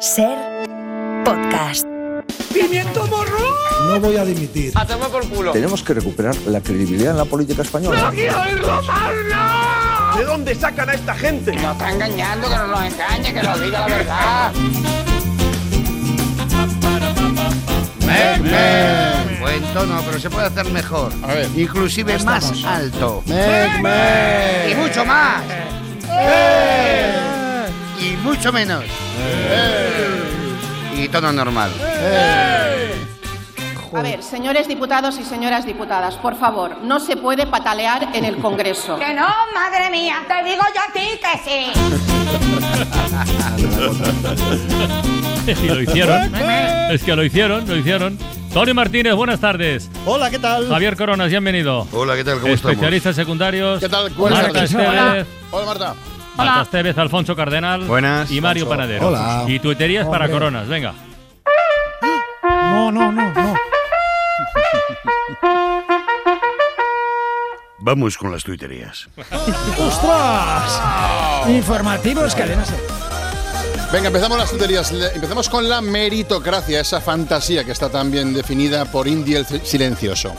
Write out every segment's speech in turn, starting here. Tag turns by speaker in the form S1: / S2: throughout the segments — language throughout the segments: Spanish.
S1: Ser podcast.
S2: ¡Pimiento morro!
S3: No voy a dimitir.
S4: A tomar por culo.
S5: Tenemos que recuperar la credibilidad en la política española.
S4: ¿De dónde sacan a esta gente?
S6: Nos está engañando, que no nos engañe, que nos diga la verdad.
S7: Ven, ven. Buen tono, pero se puede hacer mejor.
S3: A ver,
S7: Inclusive más alto.
S3: Meg.
S7: Y mucho más. Mucho menos. Y tono normal.
S8: A ver, señores diputados y señoras diputadas, por favor, no se puede patalear en el Congreso.
S6: Que no, madre mía, te digo yo a ti que sí.
S9: Y lo hicieron. Es que lo hicieron, lo hicieron. Tony Martínez, buenas tardes.
S3: Hola, ¿qué tal?
S9: Javier Coronas, bienvenido.
S7: Hola, ¿qué tal? ¿Cómo estamos?
S9: Especialistas secundarios.
S3: ¿Qué tal? Buenas
S9: Marta
S3: tardes.
S9: Estevez,
S3: Hola, Marta.
S9: Marta Estevez, Alfonso Cardenal.
S7: Buenas.
S9: Y Mario
S3: Alfonso.
S9: Panadero.
S3: Hola.
S9: Y tuiterías para. Coronas, venga.
S3: No, no, no, no.
S7: Vamos con las tuiterías.
S3: ¡Ostras! Informativos, cadenas.
S10: Venga, empezamos las tuterías. Empezamos con la meritocracia, esa fantasía que está tan bien definida por Indy el Silencioso.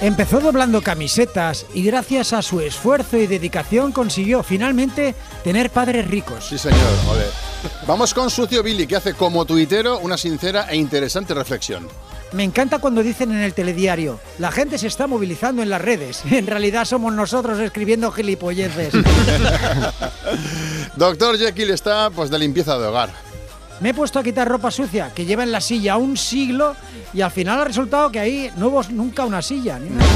S11: Empezó doblando camisetas y gracias a su esfuerzo y dedicación consiguió finalmente tener padres ricos.
S10: Sí, señor. ole. Vamos con Sucio Billy, que hace como tuitero una sincera e interesante reflexión.
S11: Me encanta cuando dicen en el telediario, la gente se está movilizando en las redes. En realidad somos nosotros escribiendo gilipolleces.
S10: Doctor Jekyll está pues de limpieza de hogar.
S11: Me he puesto a quitar ropa sucia que lleva en la silla un siglo y al final ha resultado que ahí no hubo nunca una silla. ni nada.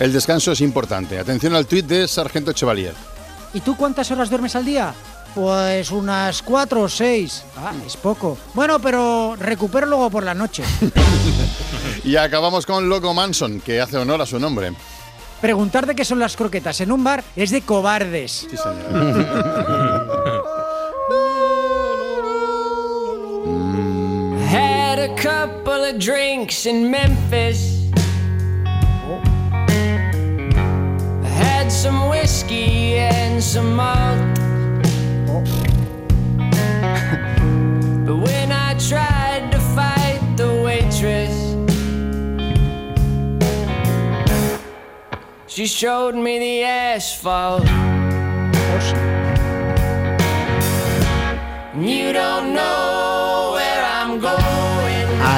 S10: El descanso es importante. Atención al tuit de Sargento Chevalier.
S11: ¿Y tú cuántas horas duermes al día? Pues unas cuatro o seis. Ah, es poco. Bueno, pero recupero luego por la noche.
S10: Y acabamos con Loco Manson, que hace honor a su nombre.
S11: Preguntar de qué son las croquetas en un bar es de cobardes.
S10: Sí, señor.
S2: couple of drinks in Memphis. I had some whiskey and some malt. but when I tried to fight the waitress, she showed me the asphalt. You don't know.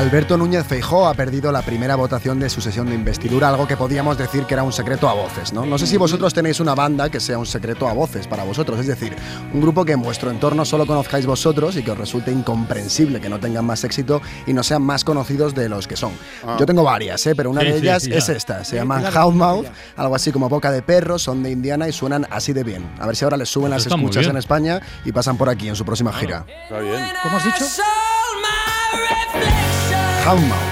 S12: Alberto Núñez Feijó ha perdido la primera votación de su sesión de investidura, algo que podíamos decir que era un secreto a voces, ¿no? No sé si vosotros tenéis una banda que sea un secreto a voces para vosotros, es decir, un grupo que en vuestro entorno solo conozcáis vosotros y que os resulte incomprensible que no tengan más éxito y no sean más conocidos de los que son.
S10: Ah.
S12: Yo tengo varias, ¿eh? pero una
S9: Sí,
S12: de ellas
S9: sí,
S12: es esta, se
S11: Sí,
S12: llaman
S11: claro,
S12: Housemouth,
S11: ya.
S12: algo así como boca de perro, son de Indiana y suenan así de bien. A ver si ahora les suben
S9: Pues
S12: las escuchas en España y pasan por aquí en su próxima gira.
S10: Está bien.
S11: ¿Cómo has dicho?
S2: Trauma.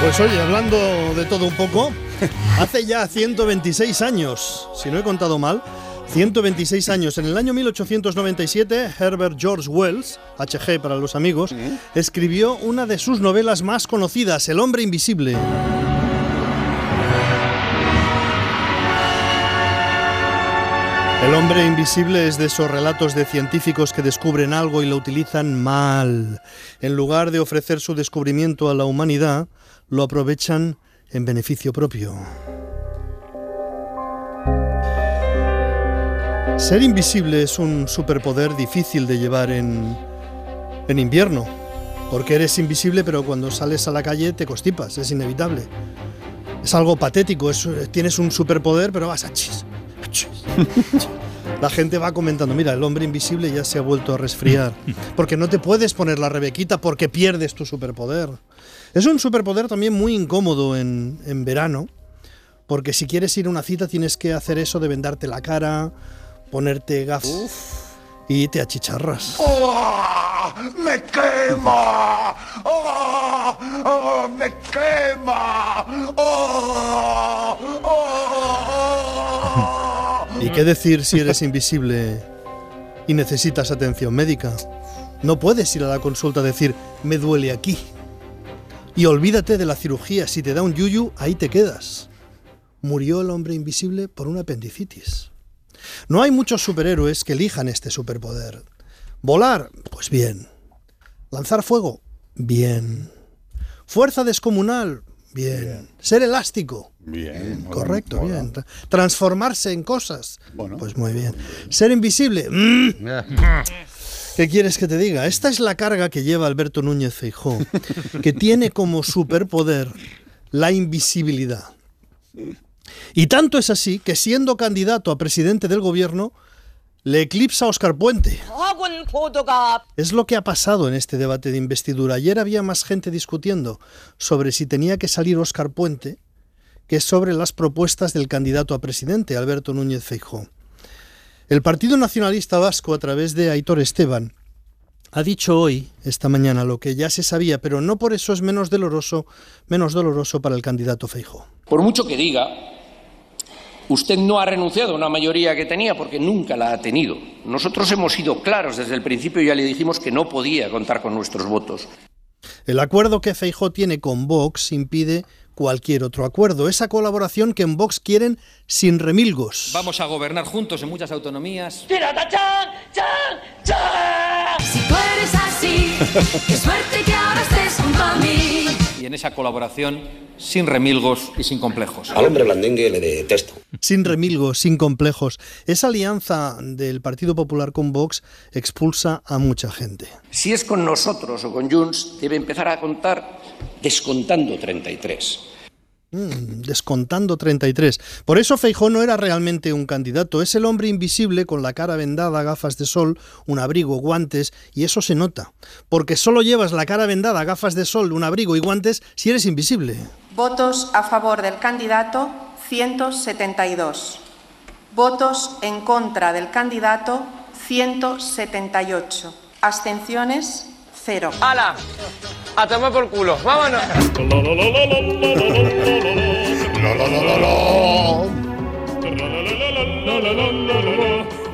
S3: Pues oye, hablando de todo un poco, hace ya 126 años, si no he contado mal, 126 años, en el año 1897, Herbert George Wells, HG para los amigos, escribió una de sus novelas más conocidas, El hombre invisible. El hombre invisible es de esos relatos de científicos que descubren algo y lo utilizan mal. En lugar de ofrecer su descubrimiento a la humanidad, lo aprovechan en beneficio propio. Ser invisible es un superpoder difícil de llevar en, en invierno, porque eres invisible pero cuando sales a la calle te constipas, es inevitable. Es algo patético, es- tienes un superpoder pero vas a chis. chis, chis. la gente va comentando, mira, el hombre invisible ya se ha vuelto a resfriar. Porque no te puedes poner la rebequita porque pierdes tu superpoder. Es un superpoder también muy incómodo en, en verano. Porque si quieres ir a una cita tienes que hacer eso de vendarte la cara, ponerte gafas y te achicharras.
S13: ¡Oh! ¡Me quema! ¡Oh! ¡Oh! ¡Me quema! ¡Oh!
S3: ¿Y qué decir si eres invisible y necesitas atención médica? No puedes ir a la consulta a decir, me duele aquí. Y olvídate de la cirugía, si te da un yuyu, ahí te quedas. Murió el hombre invisible por una apendicitis. No hay muchos superhéroes que elijan este superpoder. Volar, pues bien. Lanzar fuego, bien. Fuerza descomunal, bien. Ser elástico,
S10: Bien.
S3: correcto, bien. Tra- Transformarse en cosas, pues muy bien. Ser invisible, mm. ¿Qué quieres que te diga? Esta es la carga que lleva Alberto Núñez Feijó, que tiene como superpoder la invisibilidad. Y tanto es así que siendo candidato a presidente del gobierno, le eclipsa a Oscar Puente. Es lo que ha pasado en este debate de investidura. Ayer había más gente discutiendo sobre si tenía que salir Oscar Puente que sobre las propuestas del candidato a presidente, Alberto Núñez Feijó. El Partido Nacionalista Vasco, a través de Aitor Esteban, ha dicho hoy, esta mañana, lo que ya se sabía, pero no por eso es menos doloroso, menos doloroso para el candidato Feijó.
S14: Por mucho que diga, usted no ha renunciado a una mayoría que tenía porque nunca la ha tenido. Nosotros hemos sido claros desde el principio y ya le dijimos que no podía contar con nuestros votos.
S3: El acuerdo que Feijó tiene con Vox impide cualquier otro acuerdo, esa colaboración que en Vox quieren sin remilgos.
S15: Vamos a gobernar juntos en muchas autonomías.
S16: Si tú eres así, qué suerte que ahora estés junto a mí.
S15: Y en esa colaboración, sin remilgos y sin complejos.
S17: Al hombre blandengue le detesto.
S3: Sin remilgos, sin complejos. Esa alianza del Partido Popular con Vox expulsa a mucha gente.
S14: Si es con nosotros o con Junts, debe empezar a contar descontando 33.
S3: Mm, descontando 33. Por eso Feijó no era realmente un candidato, es el hombre invisible con la cara vendada, gafas de sol, un abrigo, guantes, y eso se nota, porque solo llevas la cara vendada, gafas de sol, un abrigo y guantes si eres invisible.
S18: Votos a favor del candidato 172. Votos en contra del candidato 178. Abstenciones cero.
S19: ¡Hala! A tomar por culo. ¡Vámonos!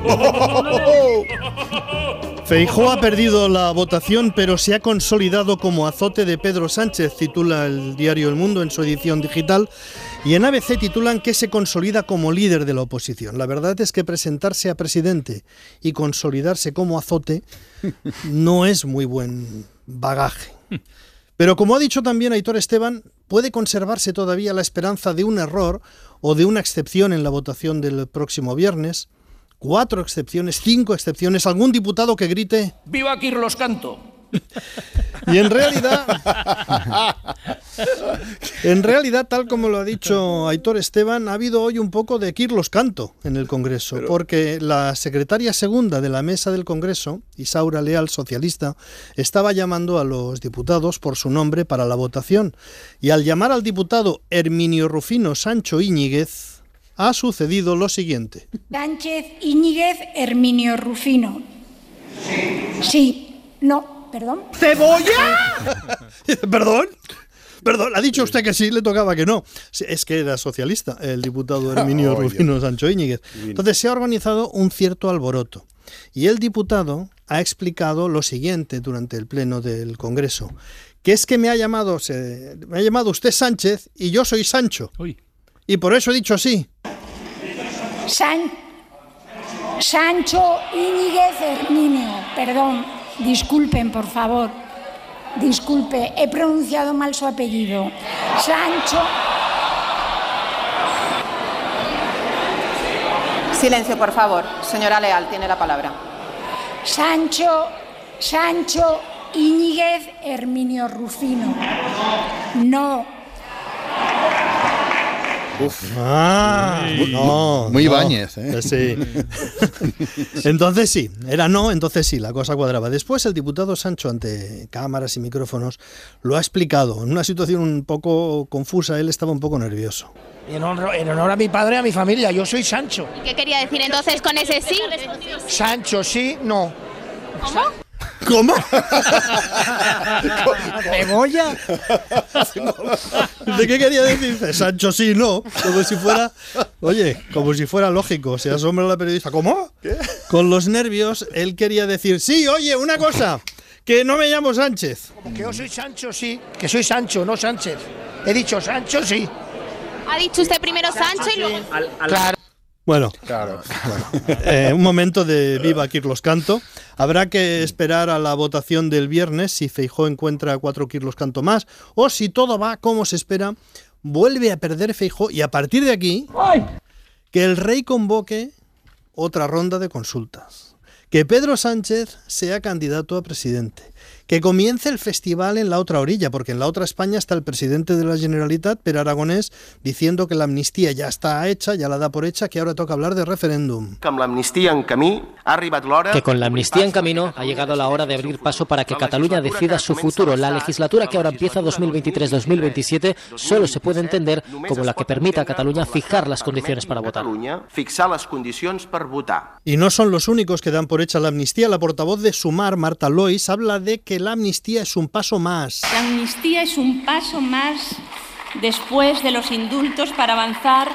S3: Feijó ha perdido la votación, pero se ha consolidado como azote de Pedro Sánchez, titula el diario El Mundo en su edición digital, y en ABC titulan que se consolida como líder de la oposición. La verdad es que presentarse a presidente y consolidarse como azote no es muy buen bagaje. Pero como ha dicho también Aitor Esteban, puede conservarse todavía la esperanza de un error o de una excepción en la votación del próximo viernes. Cuatro excepciones, cinco excepciones, algún diputado que grite
S14: ¡Viva Kirlos Canto!
S3: Y en realidad, en realidad, tal como lo ha dicho Aitor Esteban, ha habido hoy un poco de Kirlos Canto en el Congreso, porque la secretaria segunda de la mesa del Congreso, Isaura Leal, socialista, estaba llamando a los diputados por su nombre para la votación. Y al llamar al diputado Herminio Rufino Sancho Íñiguez, ha sucedido lo siguiente.
S20: Sánchez Íñiguez Herminio Rufino. Sí. No, perdón.
S3: ¡Cebolla! ¿Perdón? Perdón, ha dicho usted que sí, le tocaba que no. Es que era socialista, el diputado Herminio
S10: Oye.
S3: Rufino Sancho Íñiguez. Entonces se ha organizado un cierto alboroto. Y el diputado ha explicado lo siguiente durante el pleno del Congreso. Que es que me ha llamado, se- me ha llamado usted Sánchez y yo soy Sancho. Y por eso he dicho así.
S20: San... Sancho Íñiguez Herminio. Perdón. Disculpen, por favor. Disculpe, he pronunciado mal su apellido. Sancho.
S18: Silencio, por favor. Señora Leal, tiene la palabra.
S20: Sancho. Sancho Íñiguez Herminio Rufino. No.
S3: Ah,
S10: Muy-
S3: no.
S10: muy
S3: no.
S10: Ibáñez, ¿eh?
S3: Sí. entonces sí, era no, entonces sí, la cosa cuadraba. Después el diputado Sancho, ante cámaras y micrófonos, lo ha explicado. En una situación un poco confusa, él estaba un poco nervioso.
S5: En honor, en honor a mi padre y a mi familia, yo soy Sancho.
S17: ¿Qué quería decir entonces con ese sí?
S5: Sancho, sí, no.
S17: ¿Cómo?
S3: ¿Cómo?
S11: ¿Cebolla?
S3: ¿De qué quería decir? Sancho sí, no. Como si fuera, oye, como si fuera lógico. Se asombra la periodista. ¿Cómo? Con los nervios, él quería decir, sí, oye, una cosa, que no me llamo Sánchez.
S5: Como que yo soy Sancho, sí. Que soy Sancho, no Sánchez. He dicho Sancho, sí.
S17: Ha dicho usted primero Sancho y luego...
S5: Claro.
S3: Bueno,
S10: Claro.
S3: eh, un momento de viva Kirlos Canto. Habrá que esperar a la votación del viernes si Feijó encuentra cuatro Kirlos Canto más o si todo va como se espera, vuelve a perder Feijó y a partir de aquí que el rey convoque otra ronda de consultas. Que Pedro Sánchez sea candidato a presidente. Que comience el festival en la otra orilla, porque en la otra España está el presidente de la Generalitat, Per Aragonés, diciendo que la amnistía ya está hecha, ya la da por hecha, que ahora toca hablar de referéndum.
S21: que
S22: con la amnistía en camino ha llegado la hora de abrir paso para que Cataluña decida su futuro. La legislatura que ahora empieza 2023-2027 solo se puede entender como la que permita a Cataluña fijar las condiciones para votar.
S21: Catalunya fixar les condicions per votar.
S3: Y no son los únicos que dan por hecha la amnistía. La portavoz de Sumar, Marta Lois, habla de que la amnistía es un paso más.
S23: La amnistía es un paso más después de los indultos para avanzar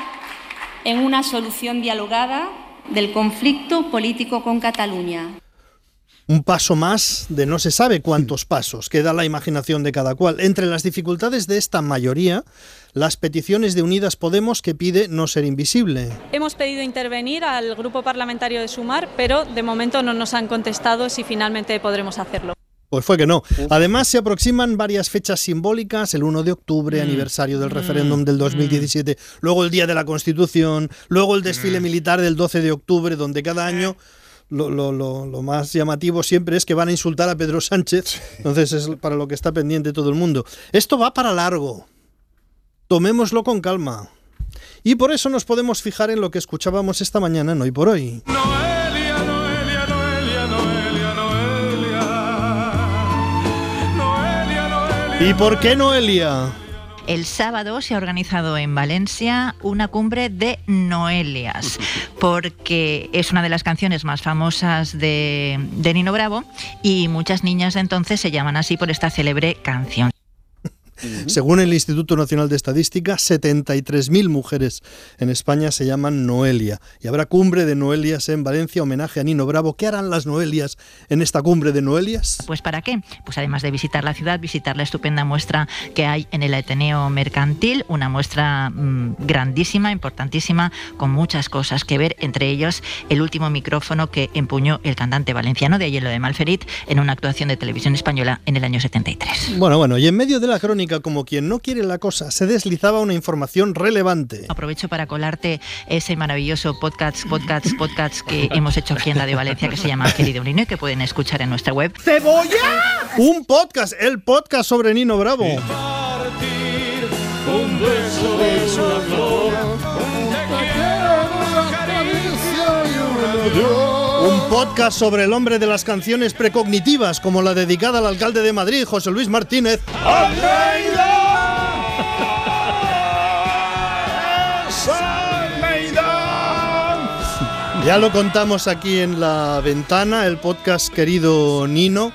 S23: en una solución dialogada del conflicto político con Cataluña.
S3: Un paso más de no se sabe cuántos pasos, queda la imaginación de cada cual. Entre las dificultades de esta mayoría, las peticiones de Unidas Podemos que pide no ser invisible.
S24: Hemos pedido intervenir al grupo parlamentario de Sumar, pero de momento no nos han contestado si finalmente podremos hacerlo.
S3: Pues fue que no. Además, se aproximan varias fechas simbólicas, el 1 de octubre, aniversario del referéndum del 2017, luego el Día de la Constitución, luego el desfile militar del 12 de octubre, donde cada año lo, lo- lo- lo más llamativo siempre es que van a insultar a Pedro Sánchez. Entonces es para lo que está pendiente todo el mundo. Esto va para largo. Tomémoslo con calma. Y por eso nos podemos fijar en lo que escuchábamos esta mañana en Hoy por Hoy. ¿Y por qué Noelia?
S25: El sábado se ha organizado en Valencia una cumbre de Noelias, porque es una de las canciones más famosas de, de Nino Bravo y muchas niñas de entonces se llaman así por esta célebre canción.
S3: Según el Instituto Nacional de Estadística, 73.000 mujeres en España se llaman Noelia. Y habrá cumbre de Noelias en Valencia, homenaje a Nino Bravo. ¿Qué harán las Noelias en esta cumbre de Noelias?
S25: Pues ¿para qué? Pues además de visitar la ciudad, visitar la estupenda muestra que hay en el Ateneo Mercantil, una muestra mm, grandísima, importantísima, con muchas cosas que ver, entre ellos el último micrófono que empuñó el cantante valenciano de Ayelo de Malferit en una actuación de televisión española en el año 73.
S3: Bueno, bueno, y en medio de la crónica, como quien no quiere la cosa, se deslizaba una información relevante.
S25: Aprovecho para colarte ese maravilloso podcast, podcast, podcast que hemos hecho aquí en Radio Valencia que se llama Querido Nino y que pueden escuchar en nuestra web.
S3: ¡Cebolla! Un podcast, el podcast sobre Nino Bravo.
S2: Un beso de una flor,
S3: Un podcast sobre el hombre de las canciones precognitivas, como la dedicada al alcalde de Madrid, José Luis Martínez. Ya lo contamos aquí en la ventana, el podcast querido Nino.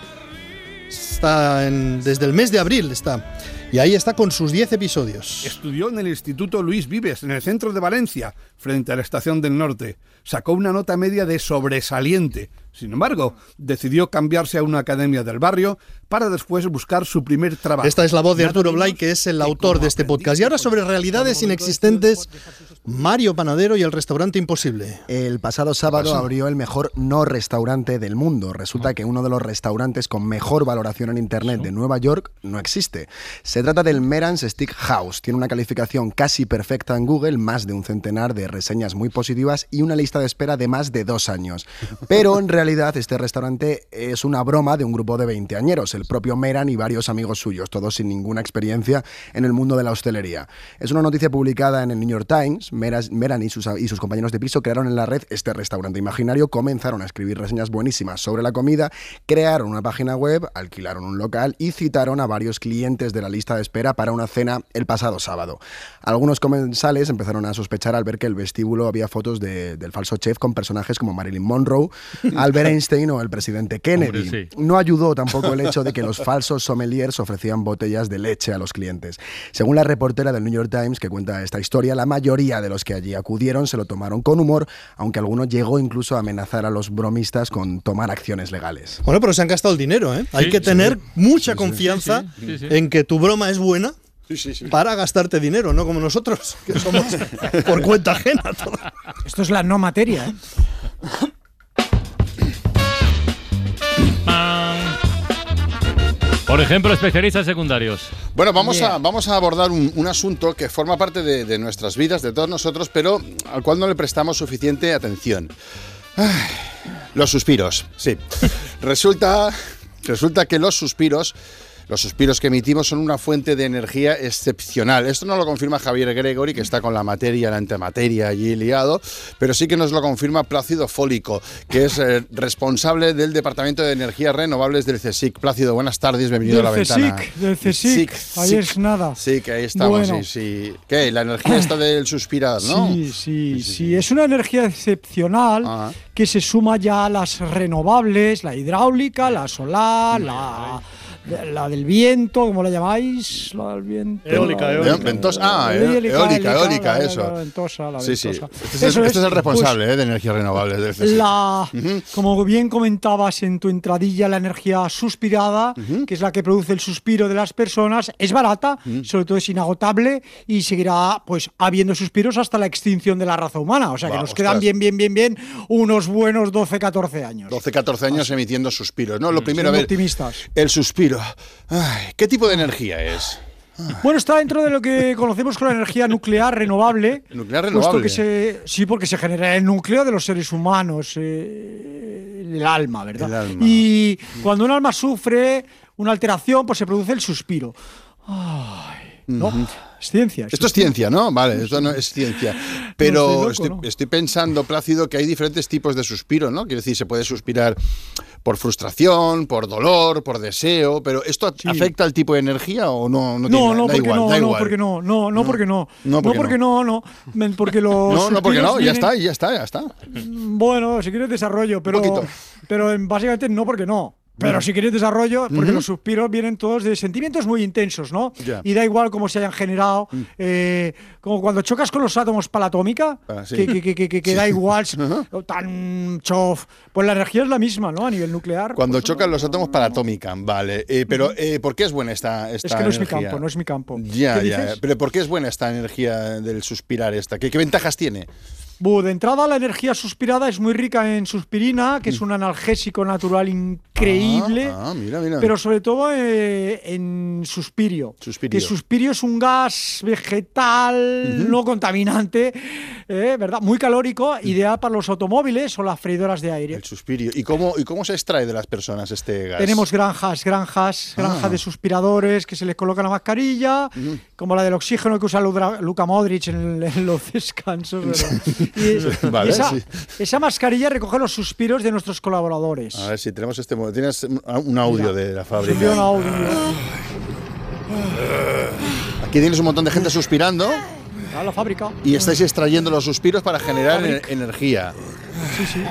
S3: Está en- desde el mes de abril, está. Y ahí está con sus 10 episodios.
S4: Estudió en el Instituto Luis Vives, en el centro de Valencia, frente a la Estación del Norte. Sacó una nota media de sobresaliente. Sin embargo, decidió cambiarse a una academia del barrio para después buscar su primer trabajo.
S3: Esta es la voz de Arturo Blay, que es el autor de este podcast. Y ahora sobre realidades inexistentes, Mario Panadero y el restaurante imposible.
S12: El pasado sábado abrió el mejor no restaurante del mundo. Resulta que uno de los restaurantes con mejor valoración en Internet de Nueva York no existe. Se trata del Meran's Stick House. Tiene una calificación casi perfecta en Google, más de un centenar de reseñas muy positivas y una lista de espera de más de dos años. Pero en realidad realidad este restaurante es una broma de un grupo de veinteañeros, el propio Meran y varios amigos suyos, todos sin ninguna experiencia en el mundo de la hostelería. Es una noticia publicada en el New York Times. Meran y sus, y sus compañeros de piso crearon en la red este restaurante imaginario, comenzaron a escribir reseñas buenísimas sobre la comida, crearon una página web, alquilaron un local y citaron a varios clientes de la lista de espera para una cena el pasado sábado. Algunos comensales empezaron a sospechar al ver que el vestíbulo había fotos de- del falso chef con personajes como Marilyn Monroe, Albert Einstein o el presidente Kennedy.
S9: Hombre, sí.
S12: No ayudó tampoco el hecho de que los falsos sommeliers ofrecían botellas de leche a los clientes. Según la reportera del New York Times que cuenta esta historia, la mayoría de los que allí acudieron se lo tomaron con humor, aunque alguno llegó incluso a amenazar a los bromistas con tomar acciones legales.
S3: Bueno, pero se han gastado el dinero, ¿eh? Hay
S12: Sí,
S3: que
S12: sí.
S3: tener mucha
S12: Sí, sí.
S3: confianza
S12: Sí, sí. Sí, sí.
S3: en que tu broma es buena para gastarte dinero, no como nosotros, que somos por cuenta ajena. todo.
S11: Esto es la no materia, ¿eh?
S9: Por ejemplo, especialistas secundarios.
S10: Bueno, vamos,
S9: Yeah.
S10: a, vamos a abordar un, un asunto que forma parte de, de nuestras vidas, de todos nosotros, pero al cual no le prestamos suficiente atención. Ay, los suspiros, sí. resulta, resulta que los suspiros, los suspiros que emitimos son una fuente de energía excepcional. Esto no lo confirma Javier Gregory, que está con la materia, la antimateria allí liado, pero sí que nos lo confirma Plácido Fólico, que es eh, responsable del Departamento de Energías Renovables del CSIC. Plácido, buenas tardes, bienvenido
S11: Del
S10: a la ventana.
S11: CSIC, del CSIC. Ahí es nada.
S10: Sí, que ahí estamos,
S11: Bueno.
S10: sí, sí. ¿Qué? La energía está del suspirar, ¿no?
S11: Sí, sí, sí, Es una energía excepcional
S10: Ah.
S11: que se suma ya a las renovables, la hidráulica, la solar, la, la del viento, ¿cómo la llamáis? La del viento.
S3: Eólica, eólica.
S10: Ventosa, ah,
S11: la
S10: eólica, eólica, eólica,
S11: la-
S10: eso.
S11: La ventosa, la
S10: Sí, sí.
S11: ventosa.
S10: Este es,
S11: Eso
S10: el, este es el
S11: pues,
S10: responsable eh, de energías renovables CSIC.
S11: La, como bien comentabas en tu entradilla, la energía suspirada, que es la que produce el suspiro de las personas, es barata, sobre todo es inagotable y seguirá pues habiendo suspiros hasta la extinción de la raza humana. O sea que
S10: Va,
S11: nos quedan
S10: ostras.
S11: bien, bien, bien, bien unos buenos 12, 14 años.
S10: 12, 14 años emitiendo suspiros, ¿no? Lo primero, a ver,
S11: optimistas.
S10: el suspiro. Ay, ¿Qué tipo de energía es?
S11: Bueno, está dentro de lo que conocemos como la energía nuclear renovable.
S10: Nuclear
S11: puesto
S10: renovable.
S11: que se, sí, porque se genera el núcleo de los seres humanos, eh, el alma, ¿verdad?
S10: El alma.
S11: Y cuando un alma sufre una alteración, pues se produce el suspiro. Ay, no, es ciencia.
S10: Esto es ciencia, ¿no? Vale, esto no es ciencia. Pero
S11: No, estoy
S10: estoy,
S11: loco, ¿no?
S10: estoy pensando, Plácido, que hay diferentes tipos de suspiro, ¿no? Quiero decir, se puede suspirar por frustración, por dolor, por deseo, pero ¿esto afecta al tipo de energía o no? No,
S11: No, no,
S10: da
S11: porque
S10: igual,
S11: no,
S10: da
S11: no,
S10: igual.
S11: porque no, no, no, porque no.
S10: No, porque
S11: porque no, no. Porque los
S10: No, no, porque no,
S11: suspiros
S10: ya
S11: vienen-
S10: está, ya está, ya está.
S11: Bueno, si quieres desarrollo, pero, pero en- básicamente no porque no. Pero
S10: Mm.
S11: si quieres desarrollo, porque
S10: Ujú.
S11: los suspiros vienen todos de sentimientos muy intensos, ¿no?
S10: Ya.
S11: Y da igual cómo se hayan generado. eh, como cuando chocas con los átomos para la atómica,
S10: Ah, sí.
S11: que, que- que- que- que da
S10: Sí.
S11: igual, o tan chof. Pues la energía es la misma, ¿no? A nivel nuclear.
S10: Cuando chocan los átomos paratómica, vale. Eh, pero, eh, ¿por qué es buena esta, esta
S11: Es que no es mi
S10: energía?
S11: campo, no es mi campo.
S10: Ya,
S11: ¿Qué
S10: ya. Pero ¿por qué es buena esta energía del suspirar esta? ¿Qué, qué ventajas tiene?
S11: Bu, de entrada, la energía suspirada es muy rica en suspirina, que es un analgésico natural increíble.
S10: Mm. Ah, ah, mira, mira.
S11: Pero sobre todo eh, en suspirio.
S10: Suspirio.
S11: Que suspirio es un gas vegetal no contaminante, eh, ¿verdad? Muy calórico, ideal para los automóviles o las freidoras de aire.
S10: El suspirio. ¿Y cómo, ¿Y cómo se extrae de las personas este gas?
S11: Tenemos granjas, granjas, granjas
S10: Ah.
S11: de suspiradores que se les coloca la mascarilla, como la del oxígeno que usa Luka Modric en, en los descansos. ¿verdad? Y, es-
S10: Vale,
S11: y esa,
S10: sí.
S11: esa mascarilla recoge los suspiros de nuestros colaboradores.
S10: A ver si tenemos este. mo- Tienes un audio de la
S11: Envío un
S10: fábrica.
S11: audio.
S10: Aquí tienes un montón de gente suspirando
S11: A la fábrica.
S10: y estáis extrayendo los suspiros para generar ener- energía.
S11: Sí, sí.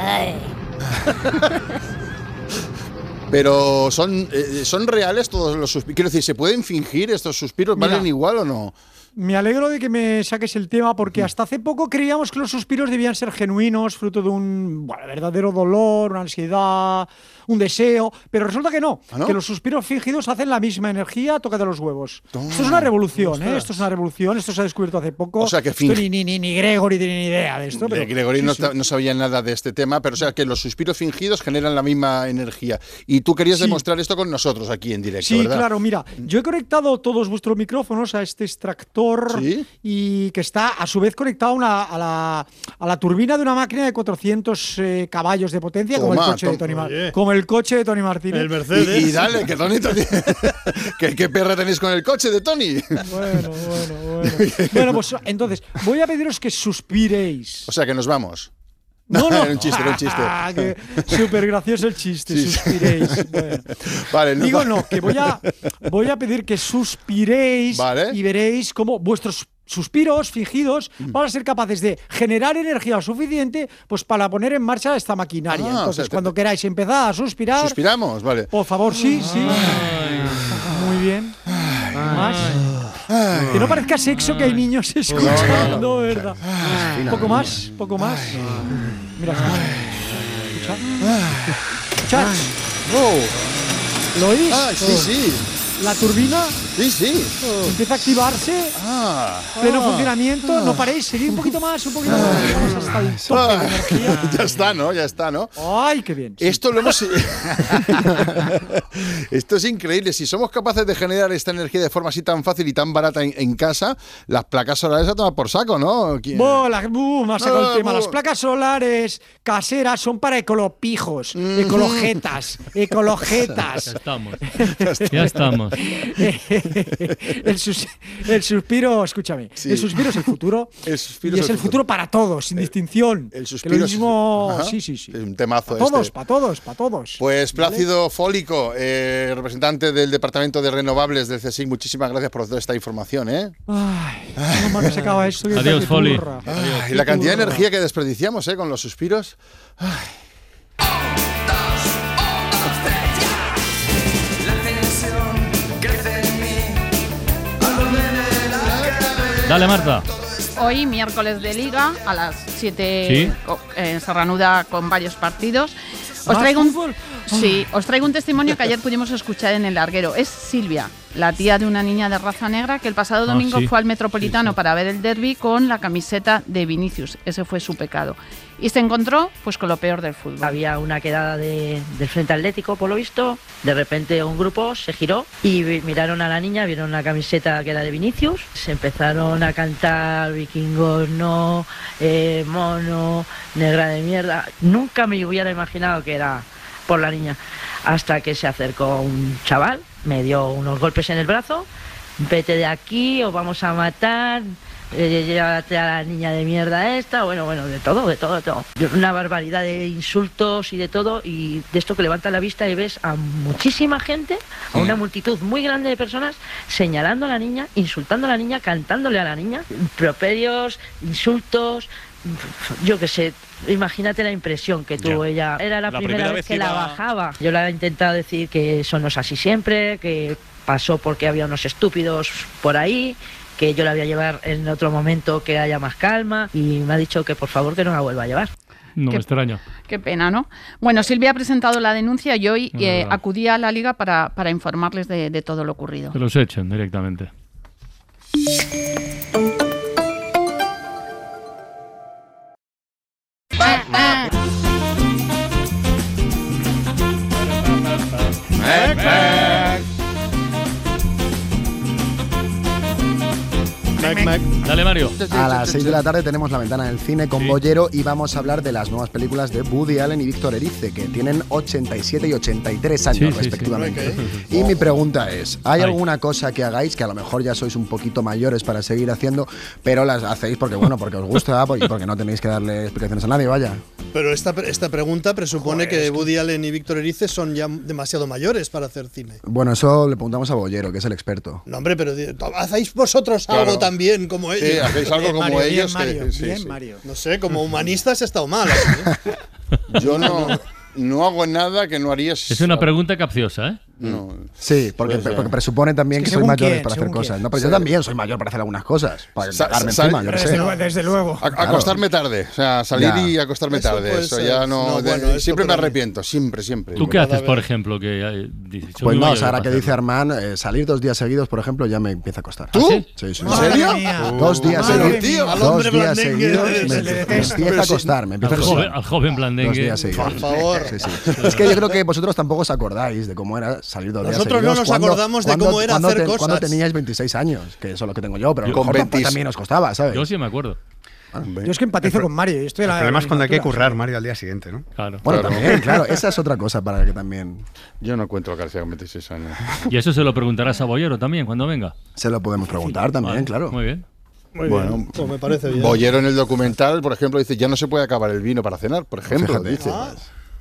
S10: Pero son, eh, son reales todos los suspiros. Quiero decir, ¿se pueden fingir estos suspiros? ¿Valen
S11: Mira.
S10: igual o no?
S11: Me alegro de que me saques el tema porque hasta hace poco creíamos que los suspiros debían ser genuinos, fruto de un bueno, verdadero dolor, una ansiedad, un deseo, pero resulta que no,
S10: ¿Ah, no?
S11: que los suspiros fingidos hacen la misma energía, toca de los huevos. Esto es una revolución, ¿eh? Esto es una revolución, esto se ha descubierto hace poco.
S10: O sea, que
S11: Esto ni, ni, ni, ni Gregory tiene ni idea de esto. Pero,
S10: Gregory no,
S11: sí,
S10: sabía nada de este tema, pero o sea que los suspiros fingidos generan la misma energía. Y tú querías
S11: Sí.
S10: demostrar esto con nosotros aquí en directo,
S11: Sí,
S10: ¿verdad?
S11: claro, mira, yo he conectado todos vuestros micrófonos a este extractor y que está a su vez conectado a, una- a la, a la turbina de una máquina de 400 eh, caballos de potencia, como el
S10: Toma,
S11: coche de. Tony como el coche de Tony Martínez.
S10: Y, y dale, que Tony, Tony- ¿Qué, qué perra tenéis con el coche de Tony?
S11: Bueno, bueno, bueno. Bueno, pues entonces, voy a pediros que suspiréis.
S10: O sea que nos vamos.
S11: No, no.
S10: era un chiste, era un chiste.
S11: Ah, súper gracioso el chiste,
S10: Sí.
S11: suspiréis. Bueno.
S10: Vale, nos
S11: Digo
S10: va-
S11: no, que voy a, voy a pedir que suspiréis
S10: Vale.
S11: y veréis cómo vuestros suspiros fingidos
S10: Mm.
S11: van a ser capaces de generar energía suficiente pues para poner en marcha esta maquinaria.
S10: Ah, o
S11: Entonces,
S10: te-
S11: cuando queráis empezar a suspirar,
S10: Suspiramos, vale.
S11: por favor, sí, sí. Muy bien. Más. Que no parezca sexo que hay niños escuchando, ¿verdad? Un poco más, poco más. Mira, escucha. Escucha. ¿Lo oís?
S10: Ah, sí, sí.
S11: La turbina
S10: Sí, sí.
S11: empieza a activarse. Pleno
S10: Ah.
S11: funcionamiento. No paréis, seguid un poquito más, un poquito más. Vamos hasta el tope de energía.
S10: ya está, ¿no? Ya está, ¿no?
S11: Ay, qué bien.
S10: Esto lo hemos. Esto es increíble. Si somos capaces de generar esta energía de forma así tan fácil y tan barata en, en casa, las placas solares a tomar por saco, ¿no? ¿Quién-
S11: Bola, uh, me ha sacado
S10: Ah,
S11: el tema. Las placas solares caseras son para ecolopijos, ecologetas, ecologetas.
S9: Ya estamos. Ya estamos.
S11: el, sus- el suspiro, escúchame,
S10: Sí.
S11: el suspiro es el futuro
S10: El suspiro
S11: y es el futuro para todos, sin distinción.
S10: El
S11: que
S10: suspiro
S11: lo
S10: es-
S11: mismo, sí, sí, sí.
S10: Es un temazo
S11: Para todos,
S10: este.
S11: para todos, para todos.
S10: Pues Plácido Fólico, eh, representante del Departamento de Renovables del CSIC, muchísimas gracias por toda esta información, ¿eh?
S11: Ay, mal que se acaba esto. que
S9: Adiós, Foli.
S10: Ay, y la cantidad de energía que desperdiciamos, ¿eh? Con los suspiros.
S9: Dale, Marta.
S8: Hoy, miércoles de Liga, a las 7
S9: Sí.
S8: eh, se reanuda con varios partidos. Os
S11: ¿Más
S8: traigo, un, sí, os traigo un testimonio que ayer pudimos escuchar en el larguero. Es Silvia, la tía de una niña de raza negra que el pasado
S9: Ah,
S8: domingo
S9: sí.
S8: fue al Metropolitano para ver el derby con la camiseta de Vinicius. Ese fue su pecado. Y se encontró pues con lo peor del fútbol.
S26: Había una quedada de- del Frente Atlético, por lo visto. De repente un grupo se giró y miraron a la niña, vieron una camiseta que era de Vinicius. Se empezaron a cantar vikingos, no, eh, mono, negra de mierda. Nunca me hubiera imaginado que era por la niña. Hasta que se acercó un chaval, me dio unos golpes en el brazo. Vete de aquí o vamos a matar. eh, llévate a la niña de mierda esta, bueno, bueno, de todo, de todo, de todo. Una barbaridad de insultos y de todo, y de esto que levanta la vista y ves a muchísima gente, a una multitud muy grande de personas, señalando a la niña, insultando a la niña, cantándole a la niña, properios, insultos, yo qué sé, imagínate la impresión que tuvo
S27: Ya.
S26: ella. Era la,
S27: La
S26: primera,
S27: primera
S26: vez que la bajaba. Yo le he intentado decir que eso no es así siempre, que pasó porque había unos estúpidos por ahí, que yo la voy a llevar en otro momento que haya más calma y me ha dicho que por favor que no la vuelva a llevar.
S9: No
S8: Qué-
S9: me extraña.
S8: Qué pena, ¿no? Bueno, Silvia ha presentado la denuncia y hoy eh, acudía a la liga para, para informarles de, de todo lo ocurrido.
S9: Que los echen directamente. Dale, Mario.
S12: A las 6 de la tarde tenemos la ventana del cine con Bollero y vamos a hablar de las nuevas películas de Woody Allen y Víctor Erice, que tienen 87 y 83 años
S9: Sí, sí, sí.
S12: respectivamente. Y mi pregunta es, ¿hay
S9: Ay.
S12: alguna cosa que hagáis que a lo mejor ya sois un poquito mayores para seguir haciendo, pero las hacéis porque bueno, porque os gusta y porque no tenéis que darle explicaciones a nadie, vaya?
S3: Pero esta, esta pregunta presupone que Woody Allen y Víctor Erice son ya demasiado mayores para hacer cine.
S12: Bueno, eso le preguntamos a Bollero, que es el experto.
S3: No, hombre, pero hacéis vosotros
S12: Claro.
S3: algo también como
S12: Sí,
S3: ellos.
S12: hacéis algo
S3: Bien,
S12: como
S3: Mario,
S12: ellos
S3: Bien,
S12: que-
S3: Mario.
S12: sí,
S3: bien,
S12: sí.
S3: Mario. No sé, como humanista has estado mal. ¿eh?
S10: Yo no, no hago nada que no harías.
S9: Es una pregunta capciosa, ¿eh?
S10: No.
S12: Sí, porque,
S10: Puede ser.
S12: porque presupone también
S10: Es
S12: que,
S10: que
S12: soy mayor
S10: quién,
S12: para hacer cosas.
S10: quién.
S12: No, pero yo también soy mayor para hacer algunas cosas. Para
S10: Sa-
S12: encima, yo qué sé.
S11: Desde, luego- desde luego.
S10: A- Acostarme tarde, o sea, salir
S12: Ya.
S10: y acostarme
S3: Eso
S10: tarde. Eso
S3: ser.
S10: ya no.
S3: No,
S10: de-
S3: bueno, esto
S10: siempre me arrepiento, siempre, siempre.
S9: ¿Tú qué haces, por ejemplo? Que eh, dices,
S12: Pues no, ahora que dice Armand, eh, salir dos días seguidos, por ejemplo, ya me empieza a costar.
S10: ¿Tú?
S12: Sí, sí. sí.
S10: ¿En serio?
S12: Dos días seguidos. Dos días seguidos
S10: se
S12: me, empieza a costar.
S9: Al joven,
S12: Dos
S9: blandengue.
S12: días seguidos.
S3: Por favor.
S12: Es que yo creo que vosotros tampoco os acordáis de cómo era salir dos días
S3: Nosotros no nos
S12: ¿Cuándo-
S3: acordamos de cómo era hacer
S12: te- Cuando
S3: cosas.
S12: teníais 26 años, que eso es lo que tengo yo, pero a lo
S10: Con
S12: mejor
S10: 20
S12: también os costaba, ¿sabes?
S9: Yo sí me acuerdo.
S11: Yo es que empatizo con Mario. yo Estoy
S27: El
S11: la
S27: problema es cuando hay que currar, Mario, al día siguiente, ¿no?
S9: Claro.
S12: Bueno,
S10: Claro.
S12: también, claro, esa es otra cosa para que también
S10: Yo no cuento García con 26 años.
S9: Y eso se lo preguntarás a Boyero también cuando venga.
S12: se lo podemos preguntar también,
S9: Vale,
S12: claro.
S9: Muy bien.
S3: Muy
S10: Bueno,
S3: bien. Pues me parece bien.
S10: Bollero en el documental, por ejemplo, dice: Ya no se puede acabar el vino para cenar, por ejemplo.
S12: Fíjate.
S10: Dice.
S3: Ah.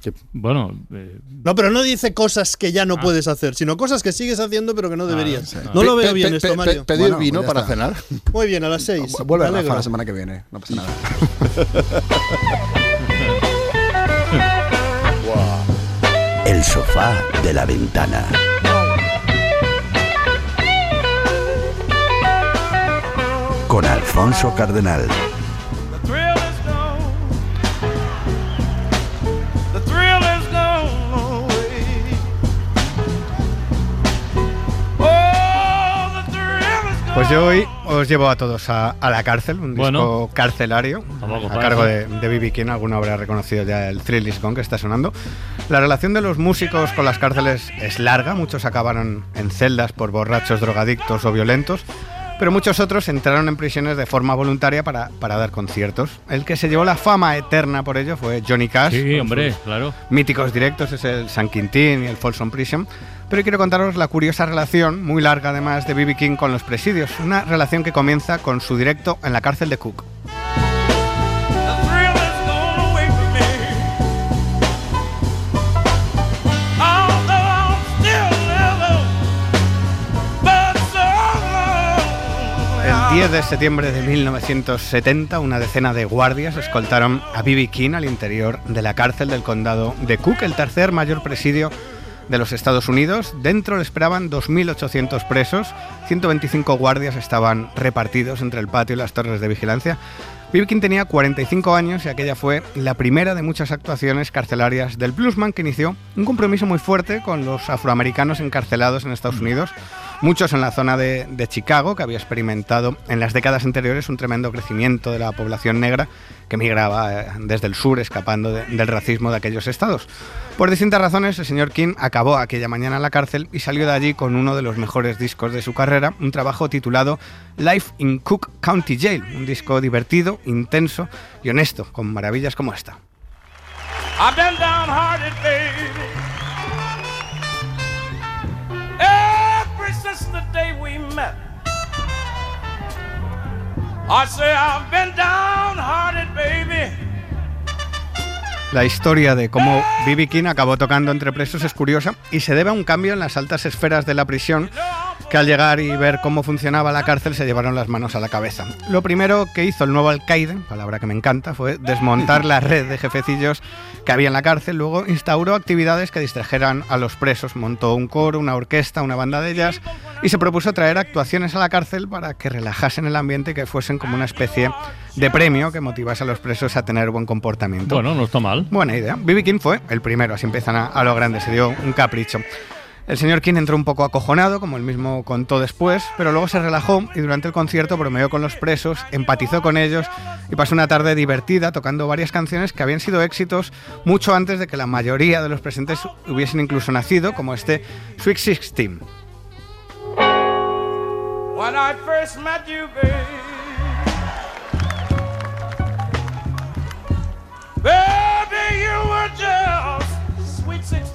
S10: Que-
S9: Bueno, eh,
S3: No, pero no dice cosas que ya no puedes hacer, sino cosas que sigues haciendo pero que no deberías.
S12: sí.
S3: No lo
S10: Pe-
S3: veo
S10: pe-
S3: bien
S10: pe-
S3: esto,
S10: pe-
S3: Mario.
S10: Pedir
S12: Bueno,
S10: vino
S12: pues
S10: para
S12: está.
S10: cenar.
S3: Muy bien, a las seis.
S12: Vuelve
S3: alegro.
S12: la semana que viene, no pasa nada.
S28: El sofá de la ventana. Con Alfonso Cardenal.
S27: Pues yo hoy os llevo a todos a, a la cárcel, un
S9: Bueno.
S27: disco carcelario,
S9: Tampoco
S27: a cargo de, de B.B. King, alguno habrá reconocido ya el Thrill is Gone que está sonando. La relación de los músicos con las cárceles es larga, muchos acabaron en celdas por borrachos, drogadictos o violentos, pero muchos otros entraron en prisiones de forma voluntaria para, para dar conciertos. El que se llevó la fama eterna por ello fue Johnny Cash.
S9: sí, hombre, claro.
S27: míticos directos es el San Quintín y el Folsom Prison. Pero quiero contaros la curiosa relación, muy larga además, de B.B. King con los presidios. Una relación que comienza con su directo en la cárcel de Cook. 10 de septiembre de 1970, una decena de guardias escoltaron a B.B. King al interior de la cárcel del condado de Cook, el tercer mayor presidio de los Estados Unidos. Dentro le esperaban 2.800 presos, 125 guardias estaban repartidos entre el patio y las torres de vigilancia. King tenía 45 años y aquella fue la primera de muchas actuaciones carcelarias del bluesman que inició un compromiso muy fuerte con los afroamericanos encarcelados en Estados Unidos, muchos en la zona de, de Chicago, que había experimentado en las décadas anteriores un tremendo crecimiento de la población negra que migraba eh, desde el sur escapando de- del racismo de aquellos estados. Por distintas razones, el señor King acabó aquella mañana en la cárcel y salió de allí con uno de los mejores discos de su carrera, un trabajo titulado Life in Cook County Jail, un disco divertido, intenso y honesto, con maravillas como esta.
S2: I've been downhearted, baby. Ever since the day we met. I say I've been downhearted, baby.
S27: La historia de cómo B.B. King acabó tocando entre presos es curiosa y se debe a un cambio en las altas esferas de la prisión que al llegar y ver cómo funcionaba la cárcel se llevaron las manos a la cabeza. Lo primero que hizo el nuevo alcaide, palabra que me encanta, fue desmontar la red de jefecillos que había en la cárcel, luego instauró actividades que distrajeran a los presos, montó un coro, una orquesta, una banda de jazz y se propuso traer actuaciones a la cárcel para que relajasen el ambiente y que fuesen como una especie de premio que motivase a los presos a tener buen comportamiento.
S9: Bueno, no está mal.
S27: Buena idea. B.B. King fue el primero, así empiezan a, a lo grande, se dio un capricho. El señor King entró un poco acojonado, como él mismo contó después, pero luego se relajó y durante el concierto bromeó con los presos, empatizó con ellos y pasó una tarde divertida tocando varias canciones que habían sido éxitos mucho antes de que la mayoría de los presentes hubiesen incluso nacido, como este Sweet Sixteen.
S2: When I first met you, baby. Baby, you were just sweet 16.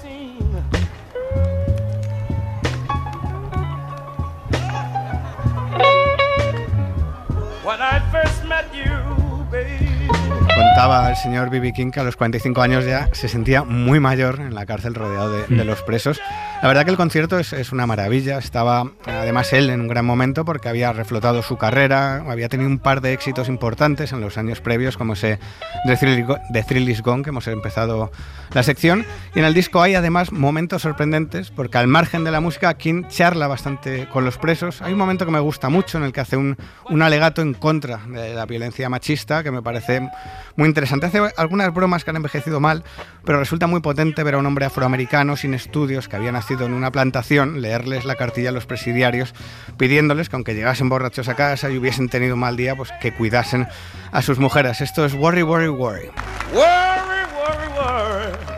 S27: Contaba el señor B.B. King que a los 45 años ya se sentía muy mayor en la cárcel rodeado de, de los presos. La verdad que el concierto es, es una maravilla. Estaba además él en un gran momento porque había reflotado su carrera, había tenido un par de éxitos importantes en los años previos, como ese The Thrill, The Thrill Is Gone, que hemos empezado la sección. Y en el disco hay además momentos sorprendentes porque al margen de la música, King charla bastante con los presos. Hay un momento que me gusta mucho en el que hace un, un alegato en contra de la violencia machista que me parece muy interesante. Hace algunas bromas que han envejecido mal, pero resulta muy potente ver a un hombre afroamericano sin estudios que había nacido en una plantación leerles la cartilla a los presidiarios pidiéndoles que aunque llegasen borrachos a casa y hubiesen tenido mal día, pues que cuidasen a sus mujeres. Esto es Worry, Worry, Worry.
S2: Worry, worry, worry.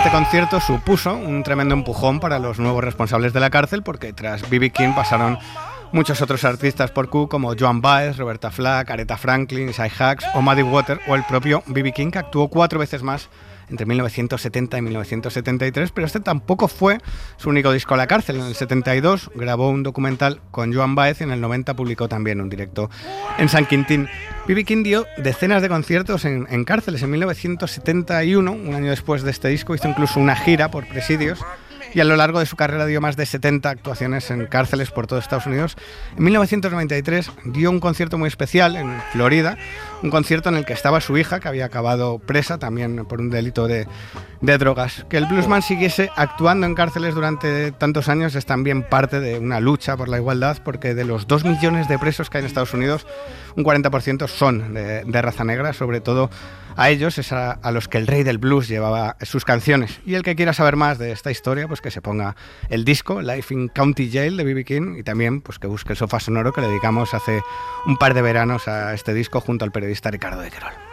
S27: Este concierto supuso un tremendo empujón para los nuevos responsables de la cárcel porque tras B.B. King pasaron muchos otros artistas por Q como Joan Baez, Roberta Flack, Aretha Franklin, Isai Hacks o Maddie Water o el propio B.B. King que actuó cuatro veces más entre 1970 y 1973, pero este tampoco fue su único disco a la cárcel. En el 72 grabó un documental con Joan Baez y en el 90 publicó también un directo en San Quintín. B.B. King dio decenas de conciertos en, en cárceles. En 1971, un año después de este disco, hizo incluso una gira por presidios y a lo largo de su carrera dio más de 70 actuaciones en cárceles por todo Estados Unidos. En 1993 dio un concierto muy especial en Florida, un concierto en el que estaba su hija, que había acabado presa también por un delito de, drogas. Que el bluesman siguiese actuando en cárceles durante tantos años es también parte de una lucha por la igualdad, porque de los 2 millones de presos que hay en Estados Unidos, un 40% son de raza negra, sobre todo a ellos es a, a, los que el rey del blues llevaba sus canciones. Y el que quiera saber más de esta historia, pues que se ponga el disco Life in County Jail de B.B. King y también pues que busque el sofá sonoro que le dedicamos hace un par de veranos a este disco junto al periodista Ricardo de Querol.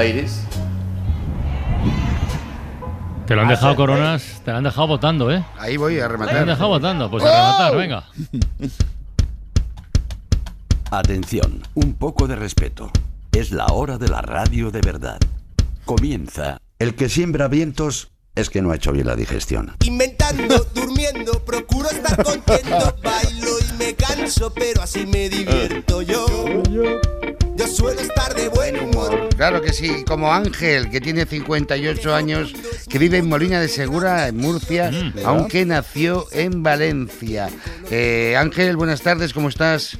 S10: Ladies.
S9: Te lo han dejado coronas, te lo han dejado votando, ¿eh?
S7: Ahí voy a
S9: Te
S7: rematar.
S9: lo han dejado votando, pues a rematar, venga.
S28: Atención, un poco de respeto. Es la hora de la radio de verdad. Comienza. El que siembra vientos es que no ha hecho bien la digestión.
S2: Inventando, durmiendo, procuro estar contento, bailo y me canso, pero así me divierto yo. Yo suelo estar de buen humor.
S7: Claro que sí, como Ángel, que tiene 58 años, que vive en Molina de Segura, en Murcia, aunque nació en Valencia. Eh, Ángel, buenas tardes, ¿cómo estás?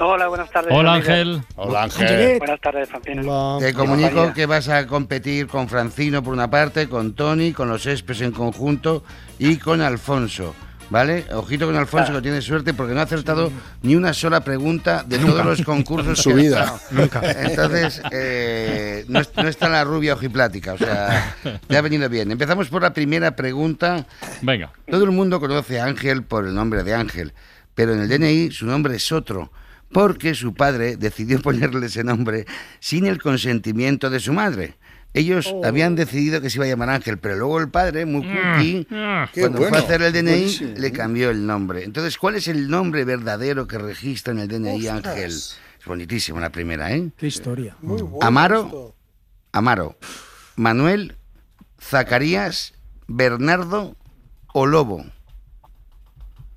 S29: Hola, buenas tardes.
S9: Hola. Ángel.
S10: Hola Ángel.
S29: Buenas tardes, Francino.
S7: Te comunico que vas a competir con Francino por una parte, con Tony, con los Espes en conjunto y con Alfonso. ¿Vale? Ojito con Alfonso, que tiene suerte porque no ha acertado ni una sola pregunta de
S10: Nunca.
S7: todos los concursos
S10: En su
S7: que ha
S10: vida.
S7: estado.
S10: Nunca.
S7: Entonces, eh, no, no está la rubia ojiplática, o sea, le ha venido bien. Empezamos por la primera pregunta.
S9: Venga.
S7: Todo el mundo conoce a Ángel por el nombre de Ángel, pero en el DNI su nombre es otro, porque su padre decidió ponerle ese nombre sin el consentimiento de su madre. Ellos habían decidido que se iba a llamar Ángel, pero luego el padre, muy cookie,
S10: Qué
S7: cuando
S10: bueno,
S7: fue a hacer el DNI,
S10: buenísimo.
S7: le cambió el nombre. Entonces, ¿cuál es el nombre verdadero que registra en el DNI
S11: Ostras.
S7: Ángel? Es bonitísimo la primera, ¿eh?
S11: Qué historia.
S7: Amaro, Amaro, Manuel, Zacarías, Bernardo o Lobo.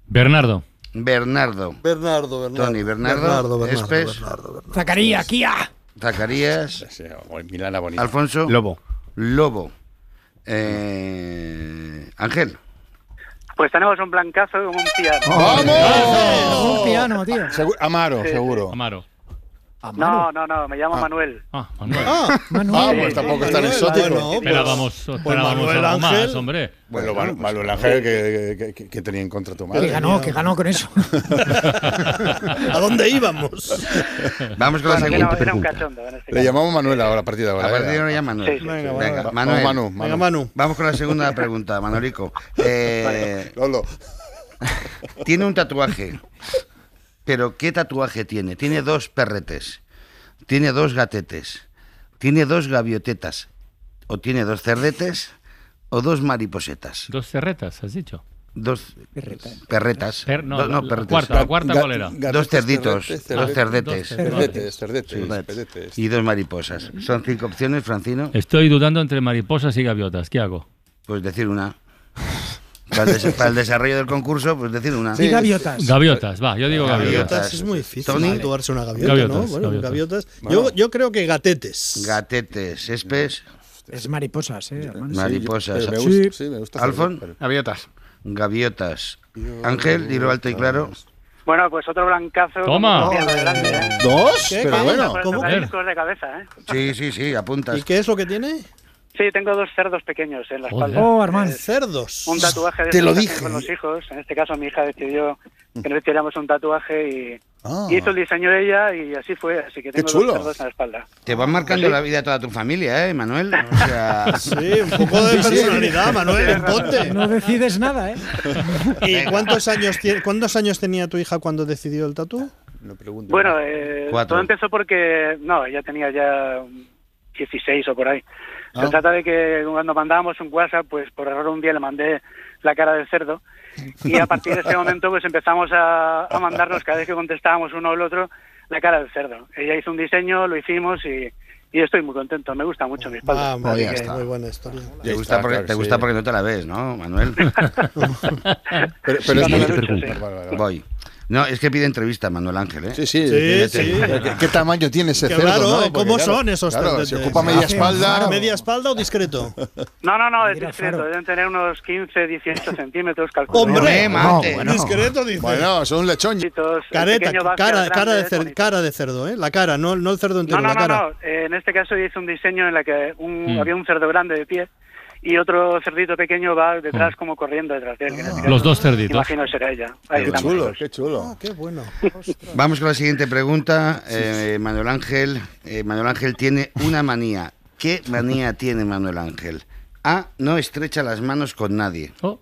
S9: Bernardo.
S7: Bernardo.
S3: Bernardo, Bernardo.
S7: Tony, Bernardo,
S3: Bernardo, Bernardo, Bernardo,
S11: Zacarías, Kia.
S7: Zacarías,
S10: Milana bonita.
S7: Alfonso,
S27: Lobo.
S7: Lobo. Eh, Ángel.
S29: Pues tenemos un blancazo como un piano.
S10: ¡Vamos!
S11: Un piano, tío.
S10: Segu- Amaro,
S29: Sí,
S10: seguro.
S9: Amaro.
S29: No, no, no, me llamo Manuel.
S9: Ah, Manuel.
S3: Ah,
S10: Ah, pues tampoco es tan exótico.
S3: Bueno,
S9: Esperábamos,
S3: pues
S9: esperábamos
S3: Manuel
S9: algo
S3: Ángel.
S9: más, hombre.
S10: Bueno, Manu- Manuel Ángel, que, que- que- que tenía en contra tu
S11: Que
S10: madre.
S11: ganó, que ganó con eso.
S3: ¿A dónde íbamos?
S7: Vamos con la
S29: Bueno, era un
S7: pregunta.
S29: cachondo este
S10: Le llamamos Manuel ahora, a partir de ahora.
S7: A partir de ahora ya Manuel.
S29: Sí, sí,
S3: Venga,
S7: Venga. Manuel.
S10: Manu, Manu.
S3: Venga, Manu.
S7: Vamos con la segunda pregunta, Manolico. Eh,
S10: Lolo.
S7: tiene un tatuaje. Pero ¿qué tatuaje tiene? Tiene dos perretes. Tiene dos gatetes. Tiene dos gaviotetas. O tiene dos cerdetes o dos mariposetas.
S9: Dos cerretas, has dicho.
S7: Dos perretas.
S9: Per- no,
S7: Do-
S9: la- cuarta, la cuarta, ¿cuál era?
S10: gatetes,
S7: Dos cerditos,
S10: cerdetes,
S7: dos
S10: cerdetes.
S7: cerdetes.
S10: Cerdetes, cerdetes,
S7: Sí.
S10: cerdetes.
S7: Y dos mariposas. Son cinco opciones, Francino.
S9: Estoy dudando entre mariposas y gaviotas. ¿Qué hago?
S7: Pues decir una. Para el, des- para el desarrollo del concurso, pues decir una.
S11: Y gaviotas.
S9: Gaviotas, va, yo digo gaviotas.
S3: Gaviotas es muy difícil
S7: Tony.
S3: una gaviota,
S9: Gaviotas,
S3: ¿no? Bueno,
S9: gaviotas.
S3: gaviotas. Yo, yo creo que gatetes.
S7: Gatetes, espes,
S11: Es mariposas, ¿eh? hermano.
S7: mariposas.
S10: Pero me gusta,
S11: Sí.
S10: sí, me gusta.
S7: Alfon,
S10: pero-
S27: Gaviotas.
S7: gaviotas. Ángel, dilo alto y claro.
S29: Bueno, pues otro blancazo.
S9: Toma.
S29: grande, ¿eh?
S10: ¿Dos?
S3: ¿Qué?
S10: Pero bueno.
S3: ¿Cómo?
S29: de cabeza, ¿eh?
S7: Sí, sí, sí, apuntas.
S3: ¿Y qué es lo que tiene?
S29: Sí, tengo dos cerdos pequeños en la
S9: Joder.
S29: espalda.
S11: Oh, Armand.
S3: Cerdos.
S29: Un tatuaje de
S10: Te lo dije.
S29: con los hijos. En este caso, mi hija decidió que nos hiciéramos un tatuaje y,
S10: Ah.
S29: hizo el diseño ella y así fue. Así que
S10: Qué
S29: tengo
S10: chulo.
S29: dos cerdos en la espalda.
S7: Te van marcando la vida a toda tu familia, ¿eh, Manuel? O sea,
S3: Sí, un poco de personalidad, Manuel, ponte.
S11: No decides nada, ¿eh?
S3: ¿Y cuántos años, cuántos años tenía tu hija cuando decidió el tatú?
S10: No pregunto.
S29: Bueno, eh, todo empezó porque, no, ella tenía ya 16 o por ahí. Se
S10: Ah.
S29: trata de que cuando mandábamos un WhatsApp, pues por error un día le mandé la cara del cerdo y a partir de ese momento pues empezamos a, a mandarnos cada vez que contestábamos uno o el otro la cara del cerdo. Ella hizo un diseño, lo hicimos y, y estoy muy contento. Me gusta mucho mi espalda.
S3: Ah, muy,
S10: ya
S29: que-
S10: está.
S3: muy buena historia.
S7: te gusta,
S10: está,
S7: porque,
S10: claro,
S7: te
S10: sí.
S7: gusta porque no te la ves, ¿no, Manuel?
S10: Pero, pero es muy-
S29: sí.
S10: Vale, vale.
S7: Voy. No, es que pide entrevista Manuel Ángel, ¿eh?
S10: Sí, sí.
S3: Sí,
S10: ¿Qué,
S3: sí.
S10: ¿Qué, qué tamaño tiene ese cerdo?
S3: claro,
S10: no?
S3: ¿eh?
S10: Porque,
S3: ¿cómo
S10: claro,
S3: son esos
S10: claro? Si ocupa media espalda.
S3: ¿Media espalda o discreto?
S29: No, no, no, es discreto. Deben tener unos 15, 18 centímetros, calculo.
S3: ¡Hombre!
S7: mate.
S3: Discreto, dice.
S10: Bueno, son un lechón.
S3: Careta, cara, cara, de cer- cara de cerdo, ¿eh? La cara, no, no el cerdo
S29: No,
S3: entero,
S29: no,
S3: la
S29: no,
S3: cara.
S29: no. Eh, en este caso hice un diseño en la que un,
S9: Mm.
S29: había un cerdo grande de pie y otro cerdito pequeño va detrás como corriendo detrás de él. este
S9: Los dos cerditos.
S29: Imagino será ella. Ahí
S10: Qué chulo, qué chulo.
S3: Ah, qué bueno.
S7: Vamos con la siguiente pregunta. Eh, Manuel Ángel. eh, Manuel Ángel tiene una manía. ¿Qué manía tiene Manuel Ángel? A. No estrecha las manos con nadie.
S9: Oh,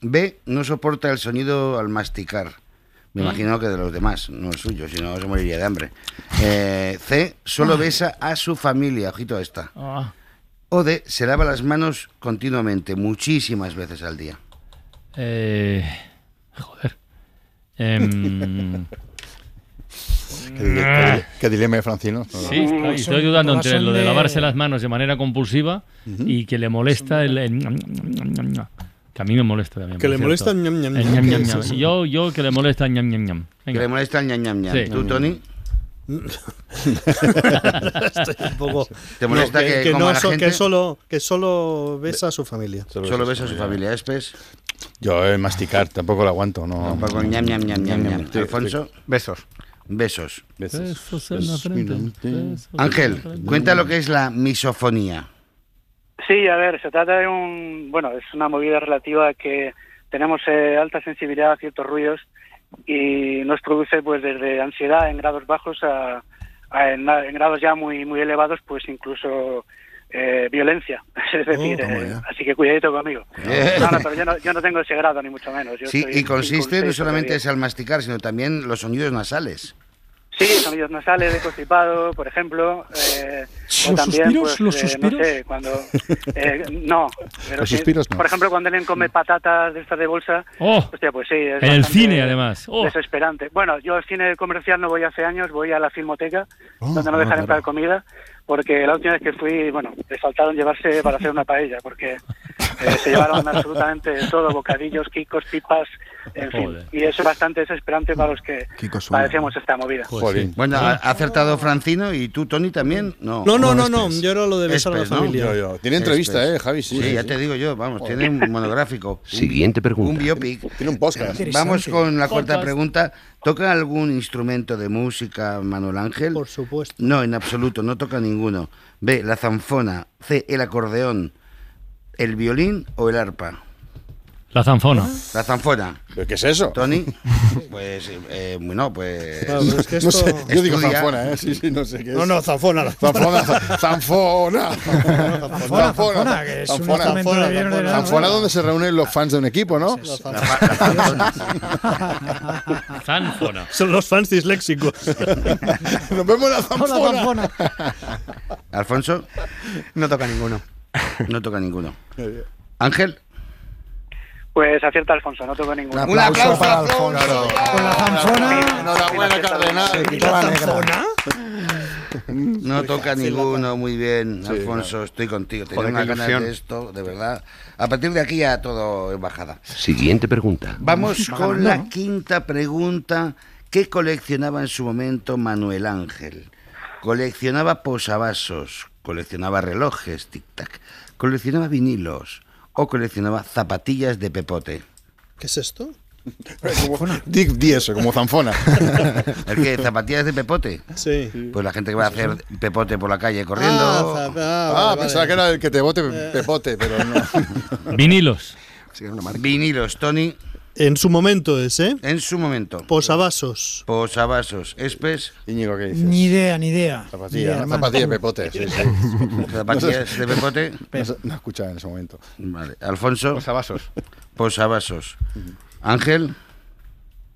S7: B. No soporta el sonido al masticar. Me imagino que de los demás, no el suyo, si no se moriría de hambre. Eh, C. Solo besa a su familia. Ojito a esta.
S9: ah,
S7: O D. Se lava las manos continuamente, muchísimas veces al día.
S9: eh, joder. Em,
S10: Qué, dile- qué- qué dilema de Francino.
S9: sí, estoy, estoy dudando entre lo de lavarse las manos de manera compulsiva y que le molesta el, el ñam, ñam, ñam, ñam, ñam. Que a mí me molesta también.
S3: Que le molesta el ñam, ñam,
S9: El
S3: ñam.
S9: Yo, yo que le molesta el ñam, ñam, ñam.
S7: Que le molesta el ñam, ñam, ñam.
S9: Sí.
S7: ¿Tú, Tony?
S3: Estoy un poco...
S7: ¿Te molesta
S3: No,
S7: que, coma
S3: no
S7: la
S3: so-
S7: gente?
S3: que solo que solo besa a su familia.
S7: Solo besa a su familia. Espes.
S10: Yo, el masticar, tampoco lo aguanto. No.
S7: Tampoco ñam, ñam, ñam, ñam, ñam.
S10: Sí,
S7: Alfonso.
S27: Besos.
S7: Besos.
S10: Besos.
S9: Besos en la frente. besos en la
S7: Ángel, cuenta lo que es la misofonía.
S29: Sí, a ver, se trata de un, bueno, es una movida relativa a que tenemos eh, alta sensibilidad a ciertos ruidos y nos produce pues desde ansiedad en grados bajos a, a en, en grados ya muy muy elevados pues incluso eh, violencia. Es decir
S10: toma
S29: eh, así que cuidadito conmigo. No, no, pero yo no, yo no tengo ese grado ni mucho menos. Yo
S7: Sí, y consiste no solamente es al masticar, sino también los sonidos nasales.
S29: Sí, sonidos nasales de constipado, por ejemplo. Eh, o
S11: ¿Los
S29: también,
S11: suspiros?
S29: pues,
S11: ¿Los
S29: eh,
S11: suspiros?
S29: no sé, cuando... eh, no, pero
S10: Los
S29: sí,
S10: suspiros no.
S29: Por ejemplo, cuando alguien come patatas de estas de bolsa,
S9: Oh,
S29: hostia, pues sí. Es
S9: en el cine, además. Oh.
S29: Desesperante. Bueno, yo al cine comercial no voy hace años, voy a la filmoteca,
S10: Oh,
S29: donde no
S10: ah,
S29: dejan
S10: claro.
S29: entrar comida, porque la última vez que fui, bueno, le faltaron llevarse para hacer una paella, porque Eh, se llevaron absolutamente de todo, bocadillos, kikos, pipas, en fin. Y eso es bastante desesperante para los que padecemos esta movida.
S7: Bueno, ha acertado Francino y tú, Tony, también. No,
S3: No, no, no, no. Yo era lo de besar a la
S7: ¿no?
S3: familia.
S10: Yo, yo. Tiene entrevista,
S7: Espes.
S10: ¿eh, Javi? Sí,
S7: Sí,
S10: sí,
S7: ya
S10: sí.
S7: te digo yo, vamos,
S10: Joder.
S7: tiene un monográfico.
S28: Siguiente pregunta.
S7: Un biopic.
S10: Tiene un podcast.
S7: Vamos con la cuarta pregunta. ¿Toca algún instrumento de música Manuel Ángel?
S3: Por supuesto.
S7: No, en absoluto, no toca ninguno. B, la zanfona. C, el acordeón. ¿El violín o el arpa?
S9: La zanfona.
S7: La zanfona.
S10: ¿Pero qué es eso?
S7: Tony, pues, eh, bueno, pues...
S3: Claro, pero es que
S10: No
S3: esto...
S10: sé, yo digo
S7: Estudia.
S10: zanfona, ¿eh? Sí, sí, no sé qué es.
S3: No, no, zanfona. la-
S10: Zanfona, zanfona.
S11: Zanfona, zanfona, que es un
S10: Zanfona. Zanfona donde se reúnen los fans de un equipo, ¿no?
S7: Zanfona.
S9: Zanfona.
S3: Son los fans disléxicos.
S10: Nos vemos en la
S11: Hola,
S10: zanfona.
S7: Alfonso,
S27: No toca ninguno.
S7: no toca ninguno. Ángel,
S29: Pues acierta Alfonso, no tengo ninguno.
S12: Un aplauso para Alfonso.
S11: Con la zanfona.
S10: Enhorabuena, Cardenal.
S12: Se quitó la negra.
S7: no toca ninguno. Muy bien, Alfonso, estoy contigo. Tenía
S27: qué
S7: ganas de esto, de verdad. A partir de aquí ya todo en bajada.
S28: Siguiente pregunta.
S7: Vamos con la quinta pregunta. ¿Qué coleccionaba en su momento Manuel Ángel? Coleccionaba posavasos, coleccionaba relojes, tic-tac, coleccionaba vinilos o coleccionaba zapatillas de pepote.
S3: ¿Qué es esto?
S10: Como- Di, di eso, como zanfona.
S7: ¿El qué? ¿Zapatillas de pepote?
S3: Sí.
S7: Pues la gente que va a hacer pepote por la calle corriendo.
S3: Ah, ah,
S10: Ah,
S3: vale,
S10: pensaba
S3: vale.
S10: que era el que te bote pepote, pero no.
S9: Vinilos.
S12: Sí, era una marca.
S7: Vinilos, Tony,
S3: En su momento es, ¿eh?
S7: en su momento.
S3: Posavasos.
S7: Posavasos, espes,
S10: Íñigo, ¿qué dices?
S11: Ni idea, ni idea. Ni
S10: Zapatilla,
S11: idea,
S10: una
S11: hermano.
S10: zapatilla de pepote. Sí, sí.
S7: zapatillas de pepote.
S10: No, no escuchaba en ese momento.
S7: Vale. Alfonso,
S27: Posavasos.
S7: posavasos. Ángel,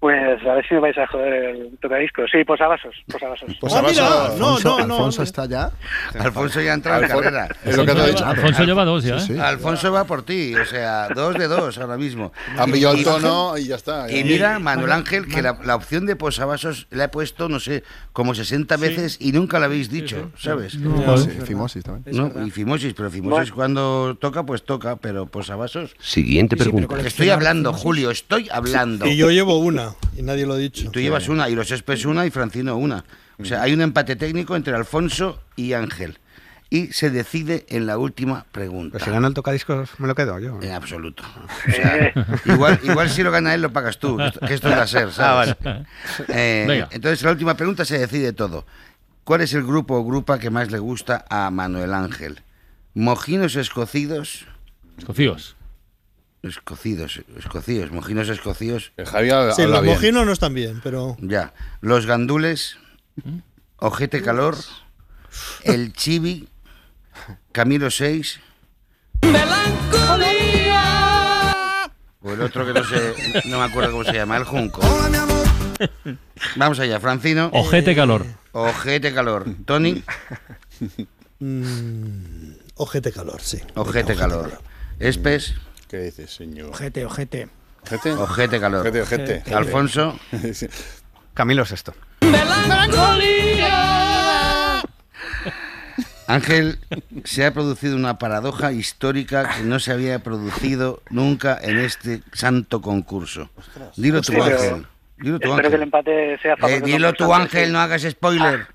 S29: Pues a ver si me vais a joder el tocadiscos. Sí, posavasos, posavasos.
S10: Pues
S3: Ah, mira,
S10: Alfonso-
S3: no,
S12: Alfonso,
S3: no, no.
S12: Alfonso está ya.
S7: Alfonso ya entra en
S10: Alfonso-
S7: carrera.
S10: Es lo que te he dicho.
S9: Alfonso lleva dos ya, ¿eh?
S12: Sí, sí.
S7: Alfonso va por ti, o sea, dos de dos ahora mismo.
S10: Han
S7: Y-
S10: pillado el tono y ya está.
S7: Y mira, Manuel Ángel, que la, la opción de posavasos la he puesto, no sé, como 60 veces y nunca la habéis dicho, ¿sabes?
S12: No, sí, Fimosis también.
S7: No, y fimosis, pero fimosis cuando toca, pues toca, pero posavasos.
S28: Siguiente pregunta.
S7: Estoy hablando, Julio, estoy hablando.
S3: Y yo llevo una, y nadie lo ha dicho.
S7: Tú llevas una, y los Espes una, y Francino una. O sea, hay un empate técnico entre Alfonso y Ángel. Y se decide en la última pregunta.
S27: Pero si gana el tocadiscos, me lo quedo yo.
S7: En absoluto. O sea, igual, igual si lo gana él, lo pagas tú. que esto- es la SER, ¿sabes? Eh, entonces, la última pregunta se decide todo. ¿Cuál es el grupo o grupa que más le gusta a Manuel Ángel? ¿Mojinos escocidos?
S9: Escocíos.
S7: Escocidos, escocidos, mojinos escocidos.
S10: El Javi habla
S3: Sí, los
S10: bien.
S3: mojinos no están bien, pero...
S7: Ya. Los gandules, ojete calor, el chibi, Camilo 6. O el otro que no sé, no me acuerdo cómo se llama, el junco. Vamos allá, Francino.
S9: Ojete calor.
S7: Ojete calor. Tony,
S3: mm, ojete calor, sí.
S7: ojete calor. Espes,
S10: ¿Qué dices, señor?
S11: Ojete, ojete.
S10: ¿Ojete?
S7: ojete calor.
S10: Ojete, ojete.
S7: Alfonso,
S10: Sí.
S27: Camilo Sexto.
S7: Ángel, se ha producido una paradoja histórica que no se había producido nunca en este santo concurso. Dilo tú, Ángel. Dilo tú,
S29: Espero que el empate sea
S7: Eh,
S29: favorable.
S7: dilo tú, Ángel, no hagas spoiler.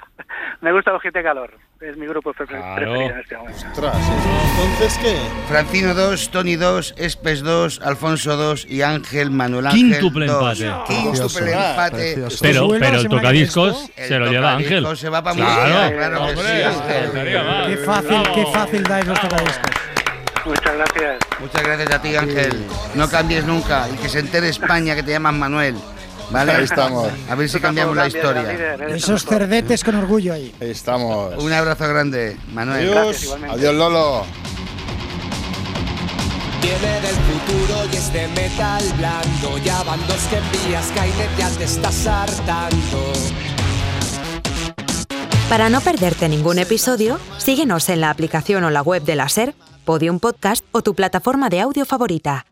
S29: Me gusta Ojete Calor. Es mi grupo pre-
S7: Claro.
S29: preferido en este momento.
S3: Entonces, ¿qué?
S7: Francino 2, Tony 2, Espes 2, Alfonso 2 y Ángel Manuel Ángel
S9: Quíntuple
S7: 2.
S9: empate.
S7: Quíntuple empate.
S12: precioso.
S9: Pero, pero el tocadiscos se lo lleva Ángel.
S7: se va para
S9: Claro,
S7: claro.
S11: Qué fácil, qué fácil dais los tocadiscos.
S29: Muchas gracias.
S7: Muchas gracias a ti, Ángel. No cambies nunca y que se entere España que te llaman Manuel. ¿Vale?
S10: Ahí estamos.
S7: A ver si cambiamos la historia.
S11: Esos cerdetes con orgullo ahí.
S10: Ahí estamos.
S7: Un abrazo grande, Manuel.
S10: Adiós. Adiós, Lolo.
S2: Viene del futuro y es de metal blando. Ya van dos que envías, Skynet ya te estás hartando.
S30: Para no perderte ningún episodio, síguenos en la aplicación o la web de la SER, Podium Podcast o tu plataforma de audio favorita.